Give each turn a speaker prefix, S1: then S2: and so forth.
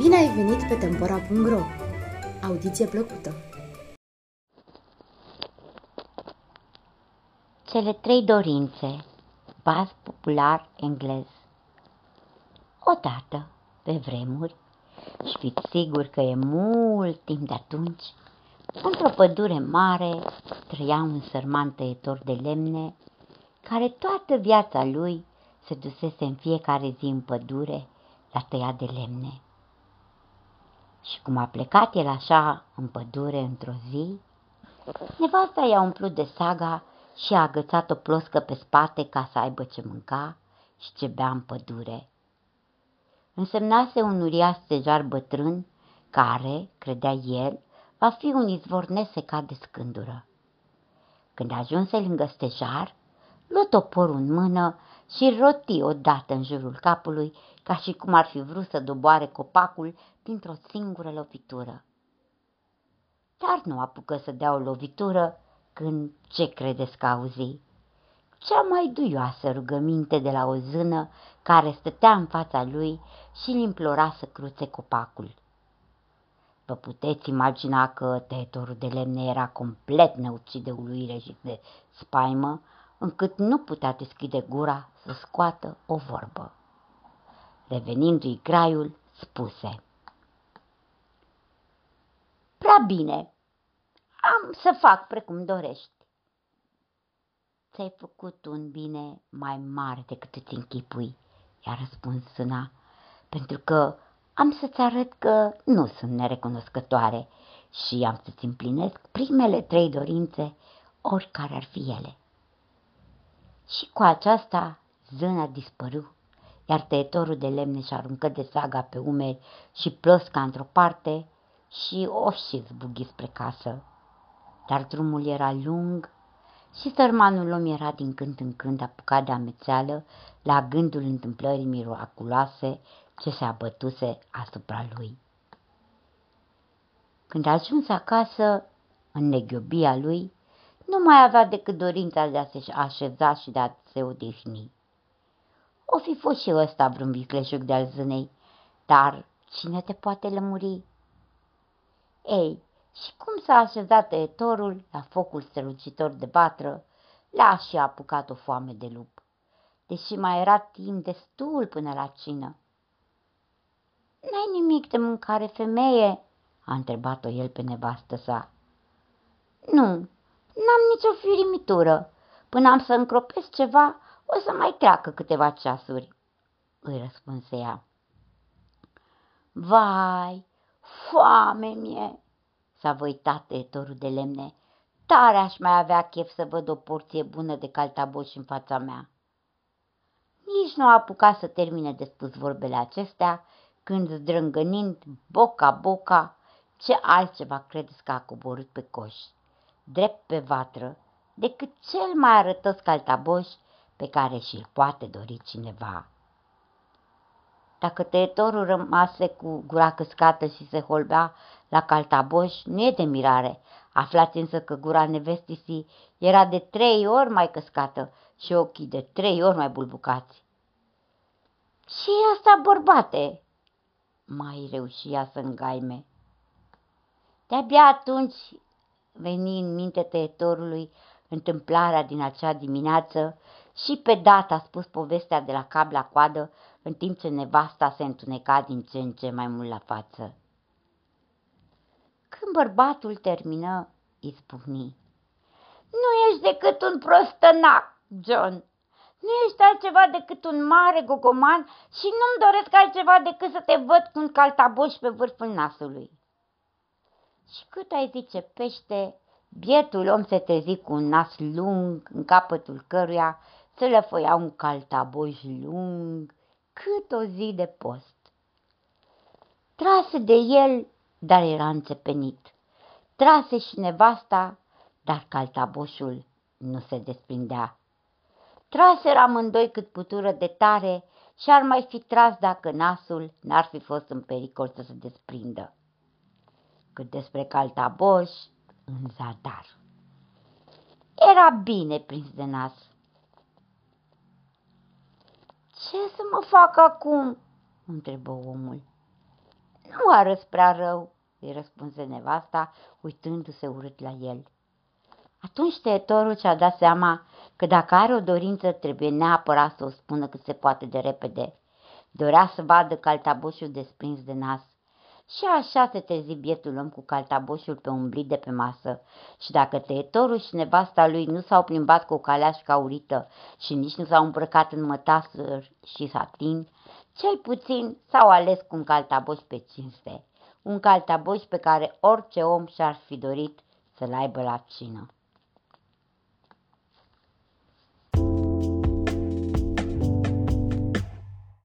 S1: ai venit pe Tempora.ro! Audiție plăcută!
S2: Cele trei dorințe, baz popular englez. Odată, pe vremuri, și fiți sigur că e mult timp de atunci, într-o pădure mare trăia un sărman tăietor de lemne, care toată viața lui se dusese în fiecare zi în pădure la tăiat de lemne. Și cum a plecat el așa în pădure într-o zi, nevasta i-a umplut de saga și a agățat o ploscă pe spate ca să aibă ce mânca și ce bea în pădure. Însemnase un uriaș stejar bătrân care, credea el, va fi un izvor nesecat de scândură. Când ajunse lângă stejar, luă toporul în mână și roti odată în jurul capului, ca și cum ar fi vrut să doboare copacul dintr-o singură lovitură. Dar nu apucă să dea o lovitură când ce credeți că auzi? Cea mai duioasă rugăminte de la o zână care stătea în fața lui și îl implora să cruțe copacul. Vă puteți imagina că tăietorul de lemne era complet neucit de uluire și de spaimă, încât nu putea deschide gura să scoată o vorbă. Revenindu-i graiul, spuse. Prea bine, am să fac precum dorești. Ți-ai făcut un bine mai mare decât îți închipui, i-a răspuns sâna, pentru că am să-ți arăt că nu sunt nerecunoscătoare și am să-ți împlinesc primele trei dorințe, oricare ar fi ele. Și cu aceasta zâna dispăru, iar tăietorul de lemne și aruncă de saga pe umeri și plosca într-o parte și o și zbughi spre casă. Dar drumul era lung și sărmanul om era din când în când apucat de amețeală la gândul întâmplării miraculoase ce se abătuse asupra lui. Când a ajuns acasă, în neghiobia lui, nu mai avea decât dorința de a se așeza și de a se odihni. O fi fost și ăsta vreun vicleșug de-al zânei, dar cine te poate lămuri? Ei, și cum s-a așezat tăietorul la focul strălucitor de batră, l-a și apucat o foame de lup, deși mai era timp destul până la cină. N-ai nimic de mâncare, femeie?" a întrebat-o el pe nevastă sa. Nu, n-am nicio firimitură. Până am să încropesc ceva, o să mai treacă câteva ceasuri, îi răspunse ea. Vai, foame mie, s-a văitat tăietorul de lemne. Tare aș mai avea chef să văd o porție bună de caltaboș în fața mea. Nici nu a apucat să termine de spus vorbele acestea, când zdrângănind boca-boca, ce altceva credeți că a coborât pe coș, drept pe vatră, decât cel mai arătos caltaboș pe care și-l poate dori cineva. Dacă tăietorul rămase cu gura căscată și se holbea la caltaboș, nu e de mirare. Aflați însă că gura nevestisii era de trei ori mai căscată și ochii de trei ori mai bulbucați. ce e asta, bărbate?" mai reușia să îngaime. De-abia atunci veni în minte tăietorului întâmplarea din acea dimineață și pe data a spus povestea de la cap la coadă, în timp ce nevasta se întuneca din ce în ce mai mult la față. Când bărbatul termină, îi spuni. Nu ești decât un prostănac, John. Nu ești altceva decât un mare gogoman și nu-mi doresc altceva decât să te văd cu un caltaboș pe vârful nasului. Și cât ai zice pește, bietul om se trezi cu un nas lung în capătul căruia se lăfăia un caltaboș lung, cât o zi de post. Trase de el, dar era înțepenit. Trase și nevasta, dar caltaboșul nu se desprindea. Traseră amândoi cât putură de tare și ar mai fi tras dacă nasul n-ar fi fost în pericol să se desprindă. Cât despre caltaboș, în zadar. Era bine prins de nas. Ce să mă fac acum?" întrebă omul. Nu arăți prea rău, îi răspunse nevasta, uitându-se urât la el. Atunci tăietorul și-a dat seama că dacă are o dorință, trebuie neapărat să o spună cât se poate de repede. Dorea să vadă caltaboșul desprins de nas. Și așa se trezi bietul om cu caltaboșul pe un de pe masă. Și dacă tăietorul și nevasta lui nu s-au plimbat cu o caleașcă aurită și nici nu s-au îmbrăcat în mătasări și satin, cel puțin s-au ales cu un caltaboș pe cinste. Un caltaboș pe care orice om și-ar fi dorit să-l aibă la cină.